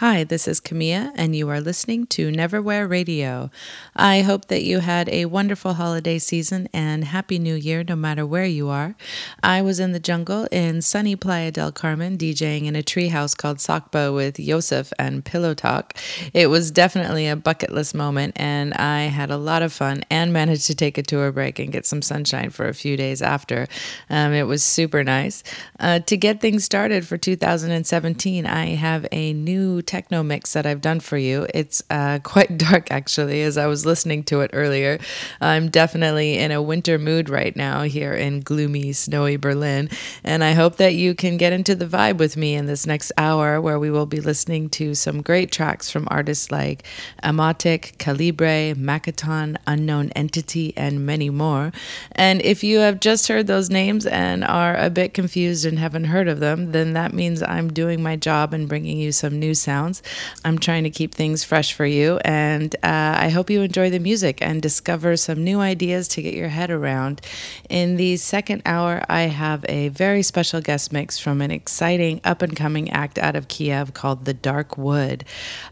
Hi, this is Camea, and you are listening to Neverwhere Radio. I hope that you had a wonderful holiday season and Happy New Year no matter where you are. I was in the jungle in sunny Playa del Carmen DJing in a treehouse called Sakba with Yousef and Pillow Talk. It was definitely a bucket list moment, and I had a lot of fun and managed to take a tour break and get some sunshine for a few days after. Um, it was super nice. Uh, to get things started for 2017, I have a new techno mix that I've done for you. It's uh, quite dark, actually, as I was listening to it earlier. I'm definitely in a winter mood right now here in gloomy, snowy Berlin. And I hope that you can get into the vibe with me in this next hour, where we will be listening to some great tracks from artists like Amatic, Calibre, Makaton, Unknown Entity, and many more. And if you have just heard those names and are a bit confused and haven't heard of them, then that means I'm doing my job and bringing you some new sounds sounds. I'm trying to keep things fresh for you, and uh, I hope you enjoy the music and discover some new ideas to get your head around. In the second hour, I have a very special guest mix from an exciting up and coming act out of Kiev called The Dark Wood.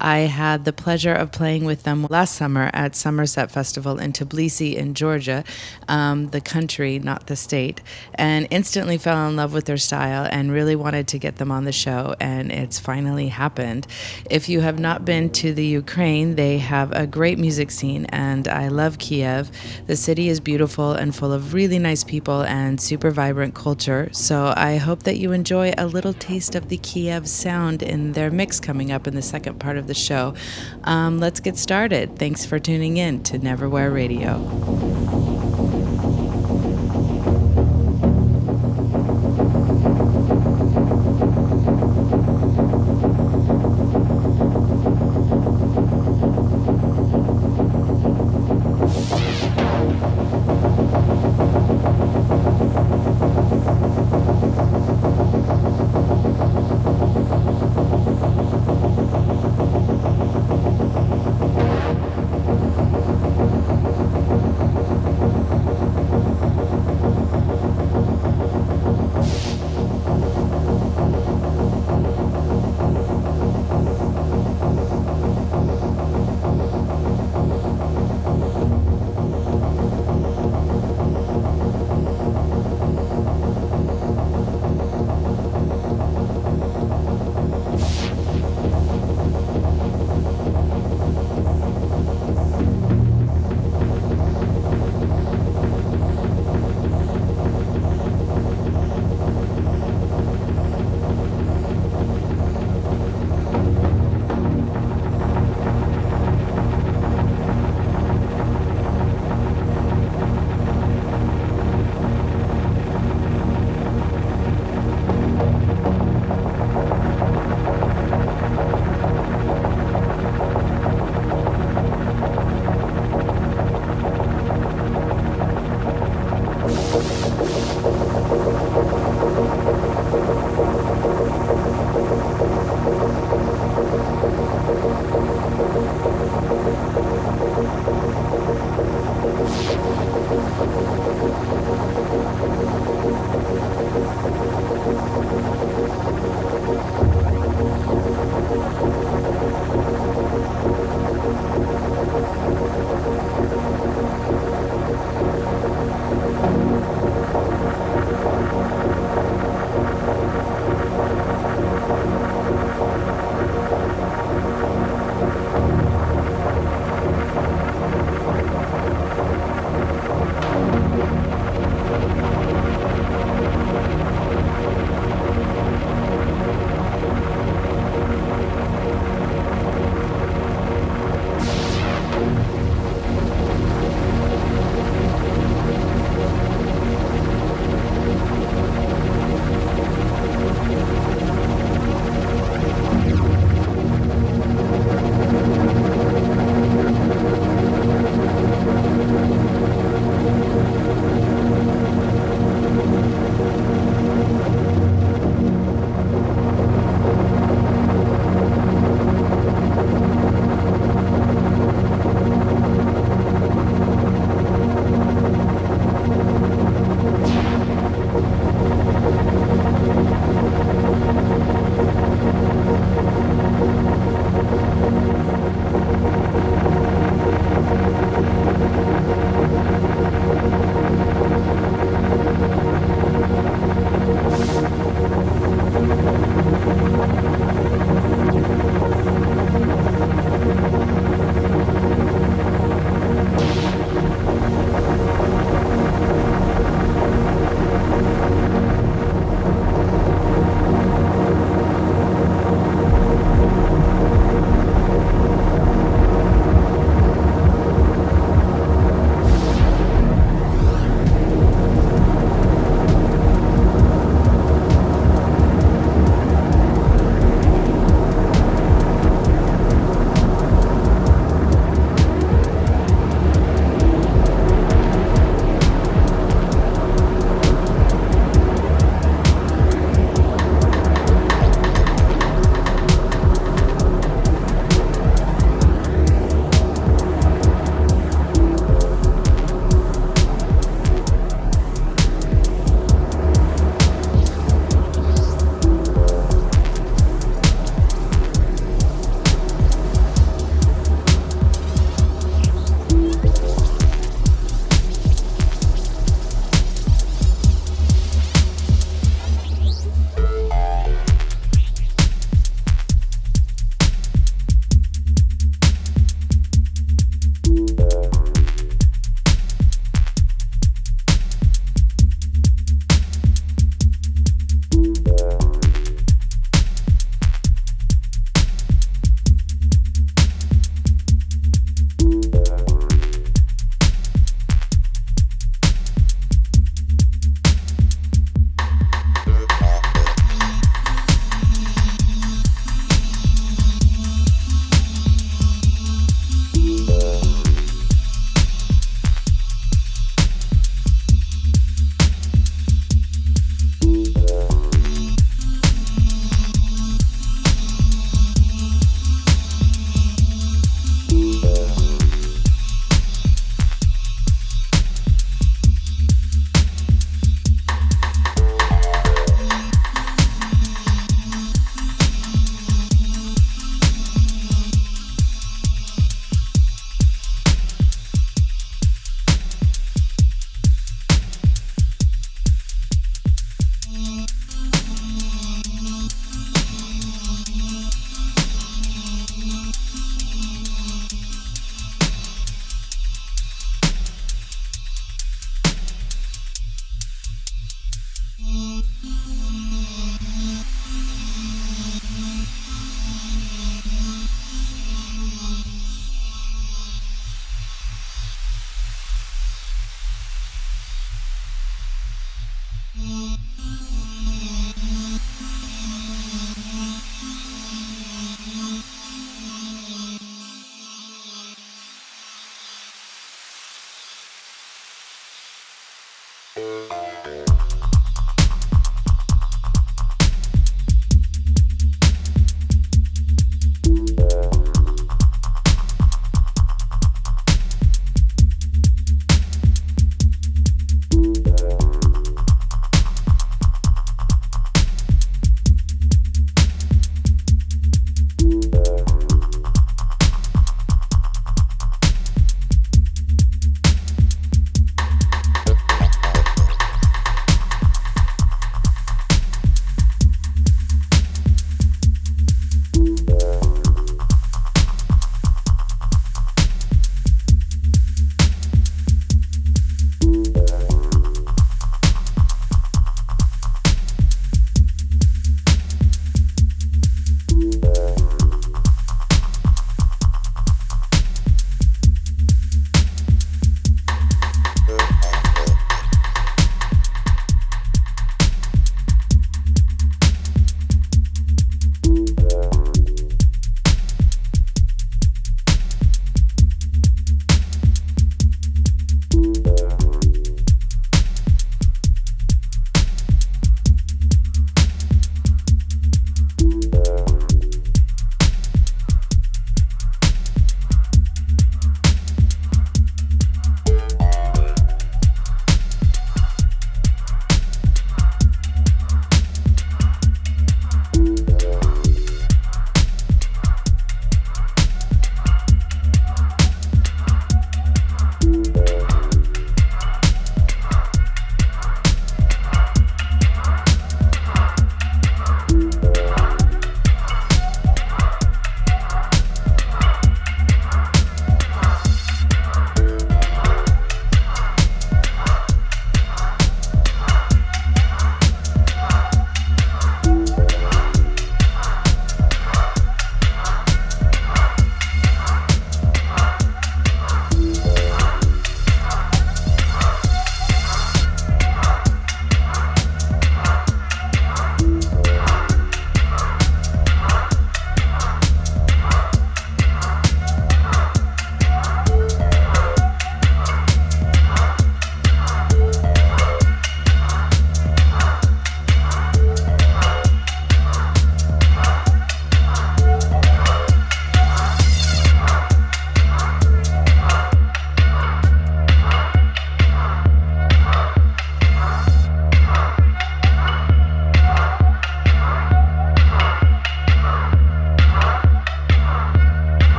I had the pleasure of playing with them last summer at Somerset Festival in Tbilisi in Georgia, um, the country, not the state, and instantly fell in love with their style and really wanted to get them on the show, and it's finally happened. If you have not been to the Ukraine, they have a great music scene, and I love Kiev. The city is beautiful and full of really nice people and super vibrant culture. So I hope that you enjoy a little taste of the Kiev sound in their mix coming up in the second part of the show. Um, let's get started. Thanks for tuning in to Neverwhere Radio.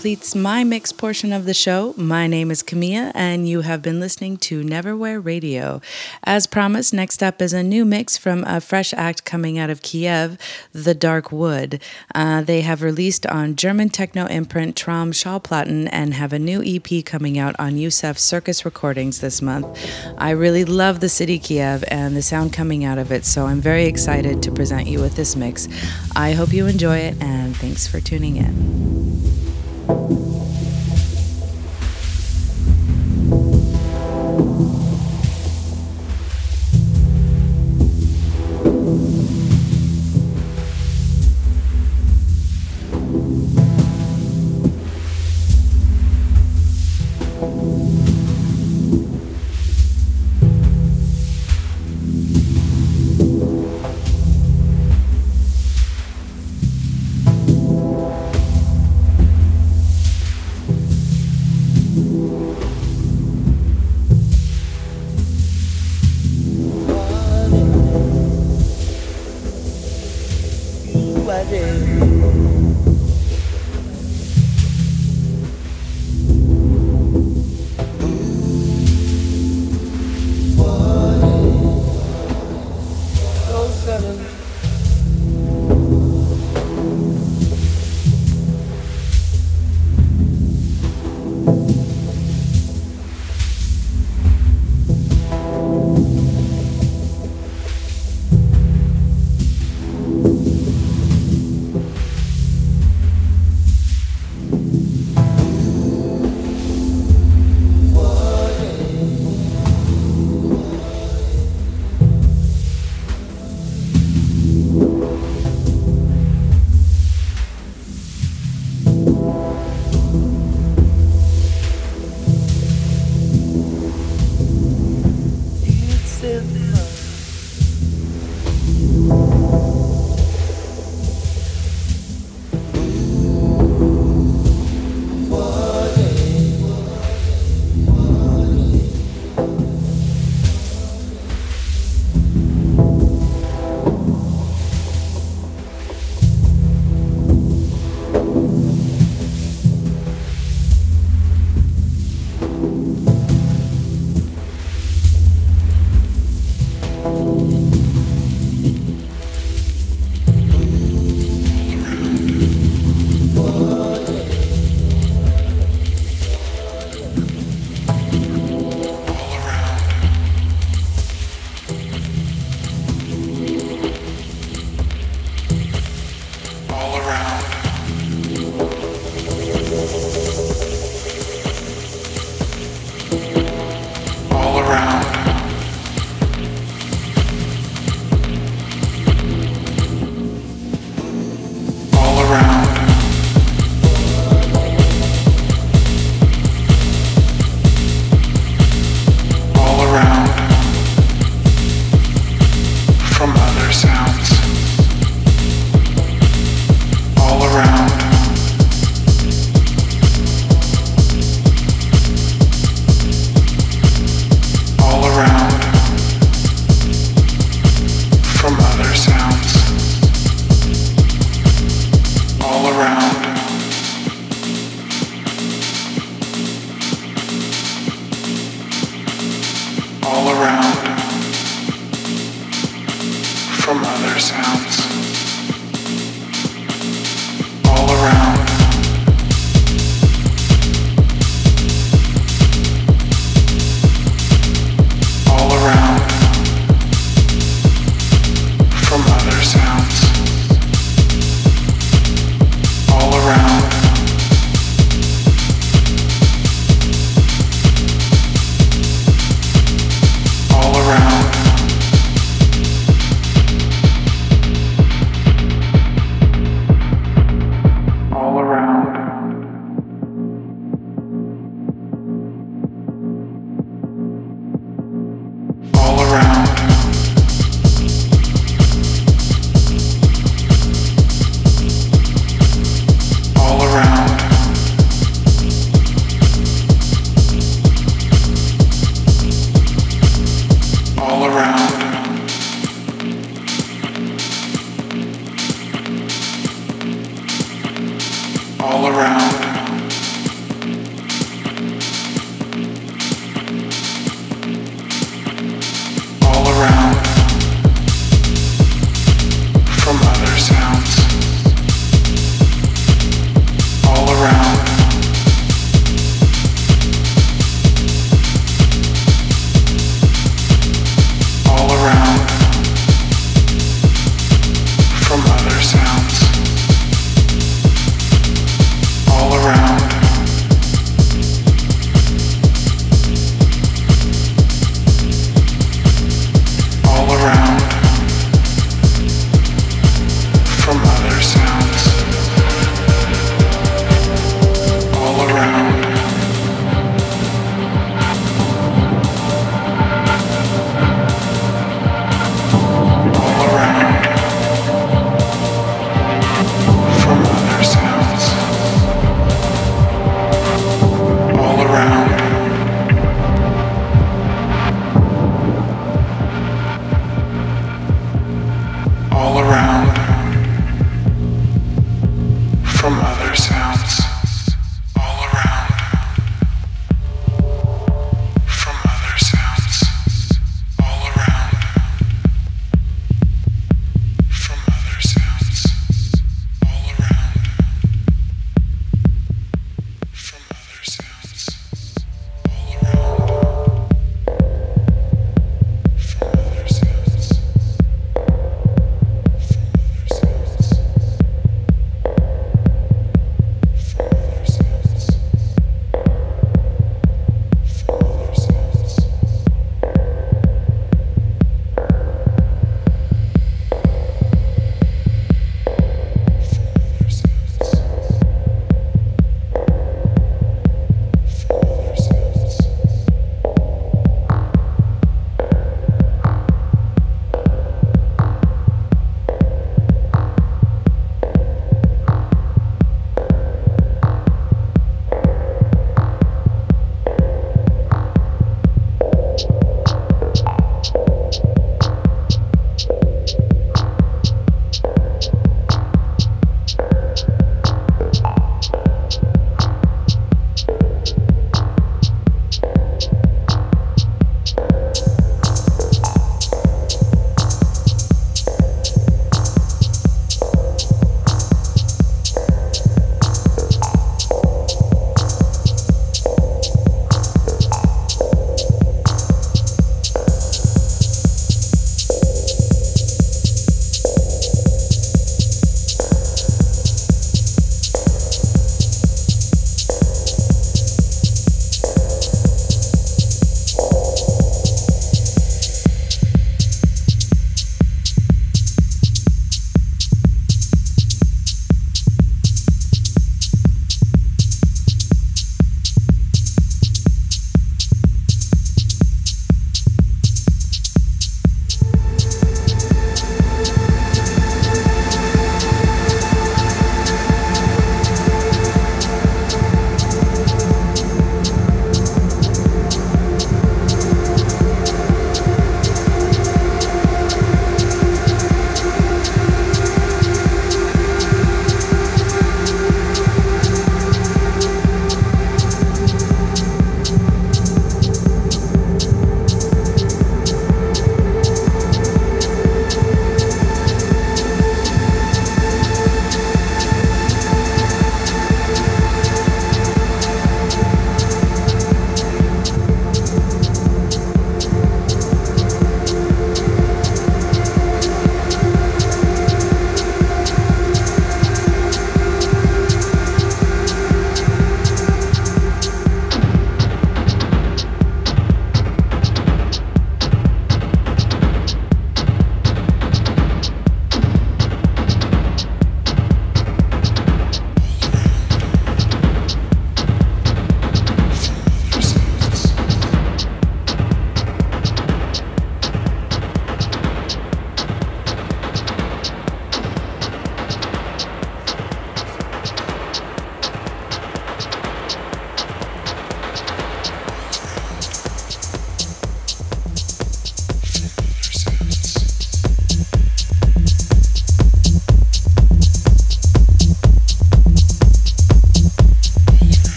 Completes my mix portion of the show. My name is Camea, and you have been listening to Neverwhere Radio. As promised, next up is a new mix from a fresh act coming out of Kiev, The Dark Wood. Uh, they have released on German techno imprint Traum Schallplatten and have a new EP coming out on Yousef Circus Recordings this month. I really love the city Kiev and the sound coming out of it, so I'm very excited to present you with this mix. I hope you enjoy it, and thanks for tuning in.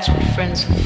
That's what friends are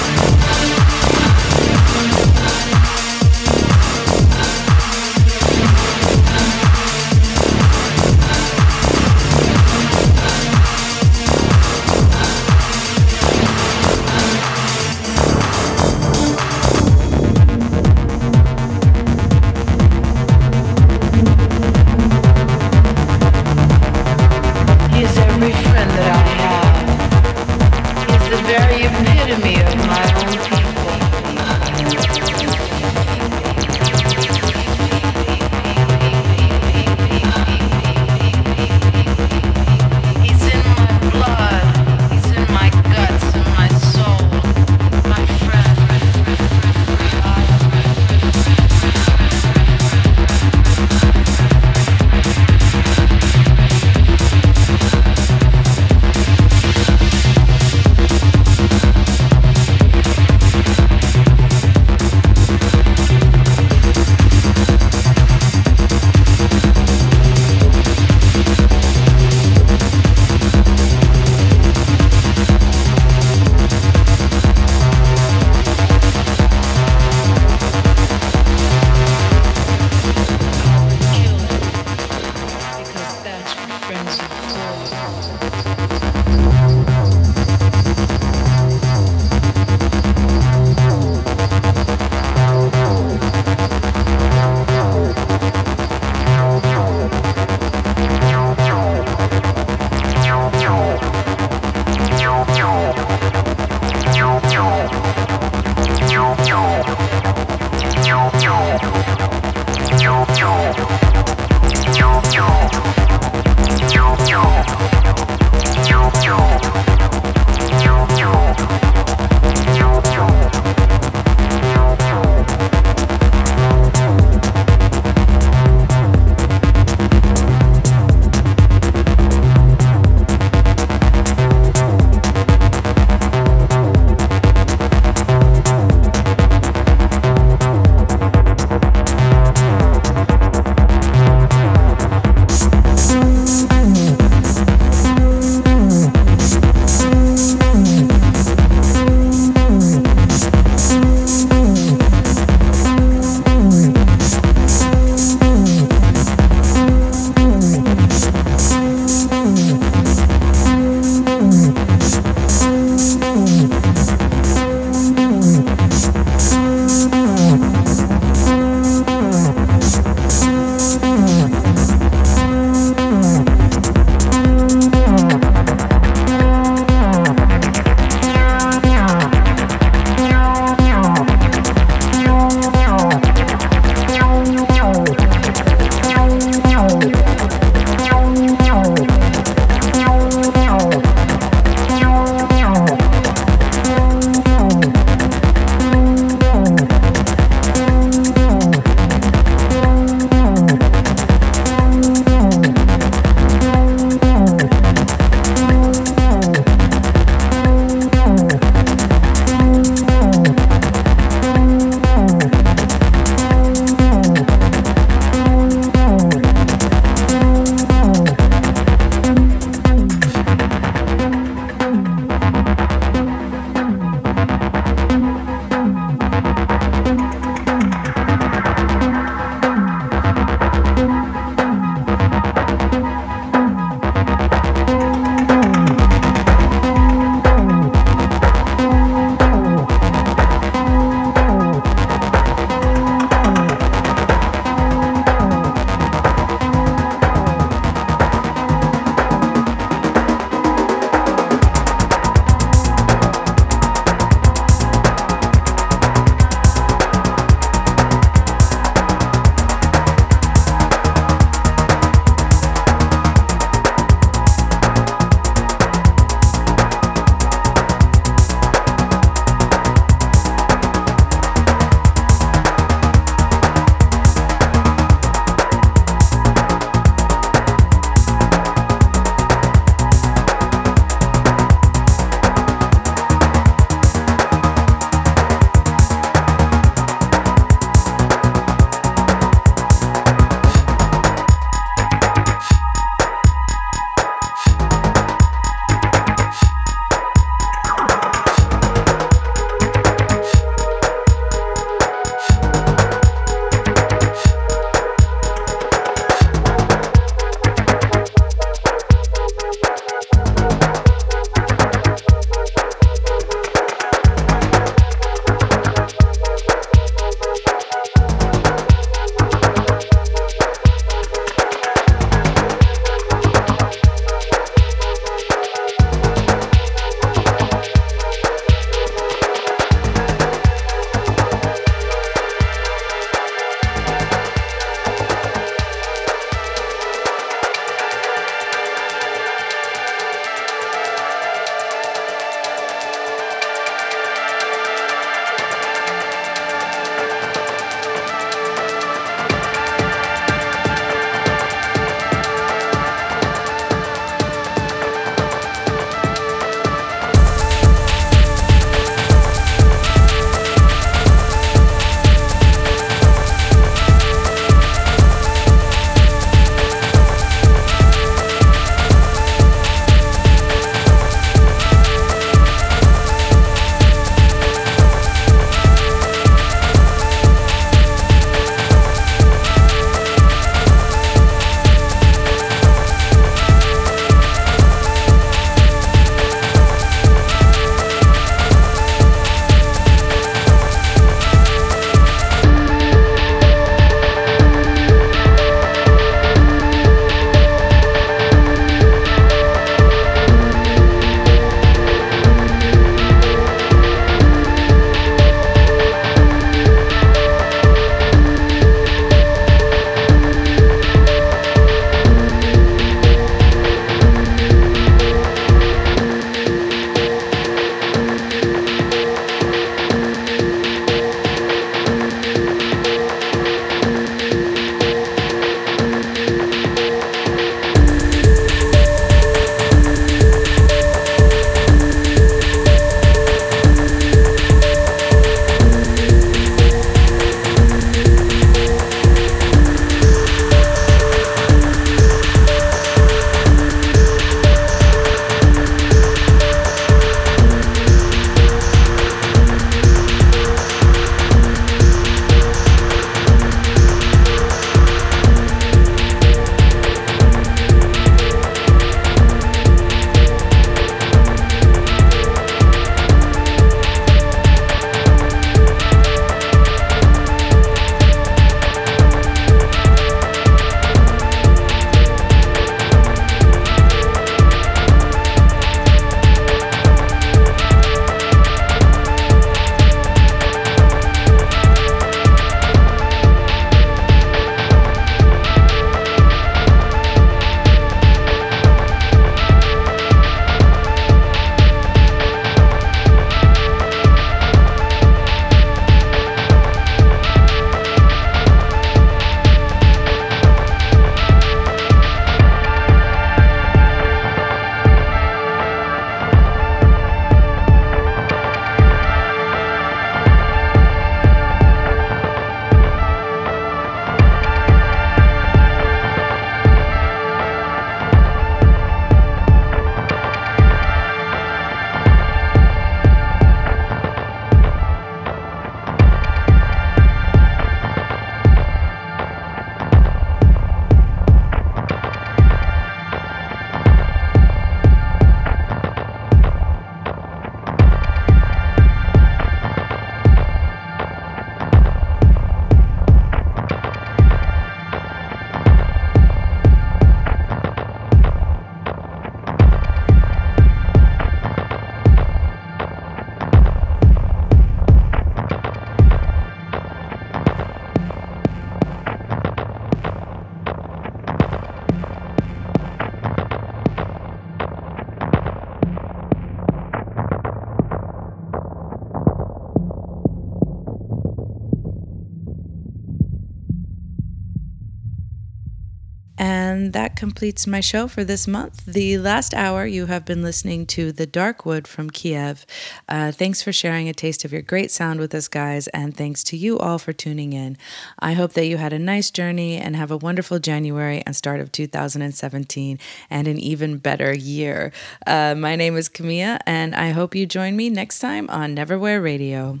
completes my show for this month. The last hour, you have been listening to The Dark Wood from Kiev. Uh, thanks for sharing a taste of your great sound with us, guys, and thanks to you all for tuning in. I hope that you had a nice journey and have a wonderful January and start of 2017 and an even better year. Uh, my name is Camea, and I hope you join me next time on Neverwhere Radio.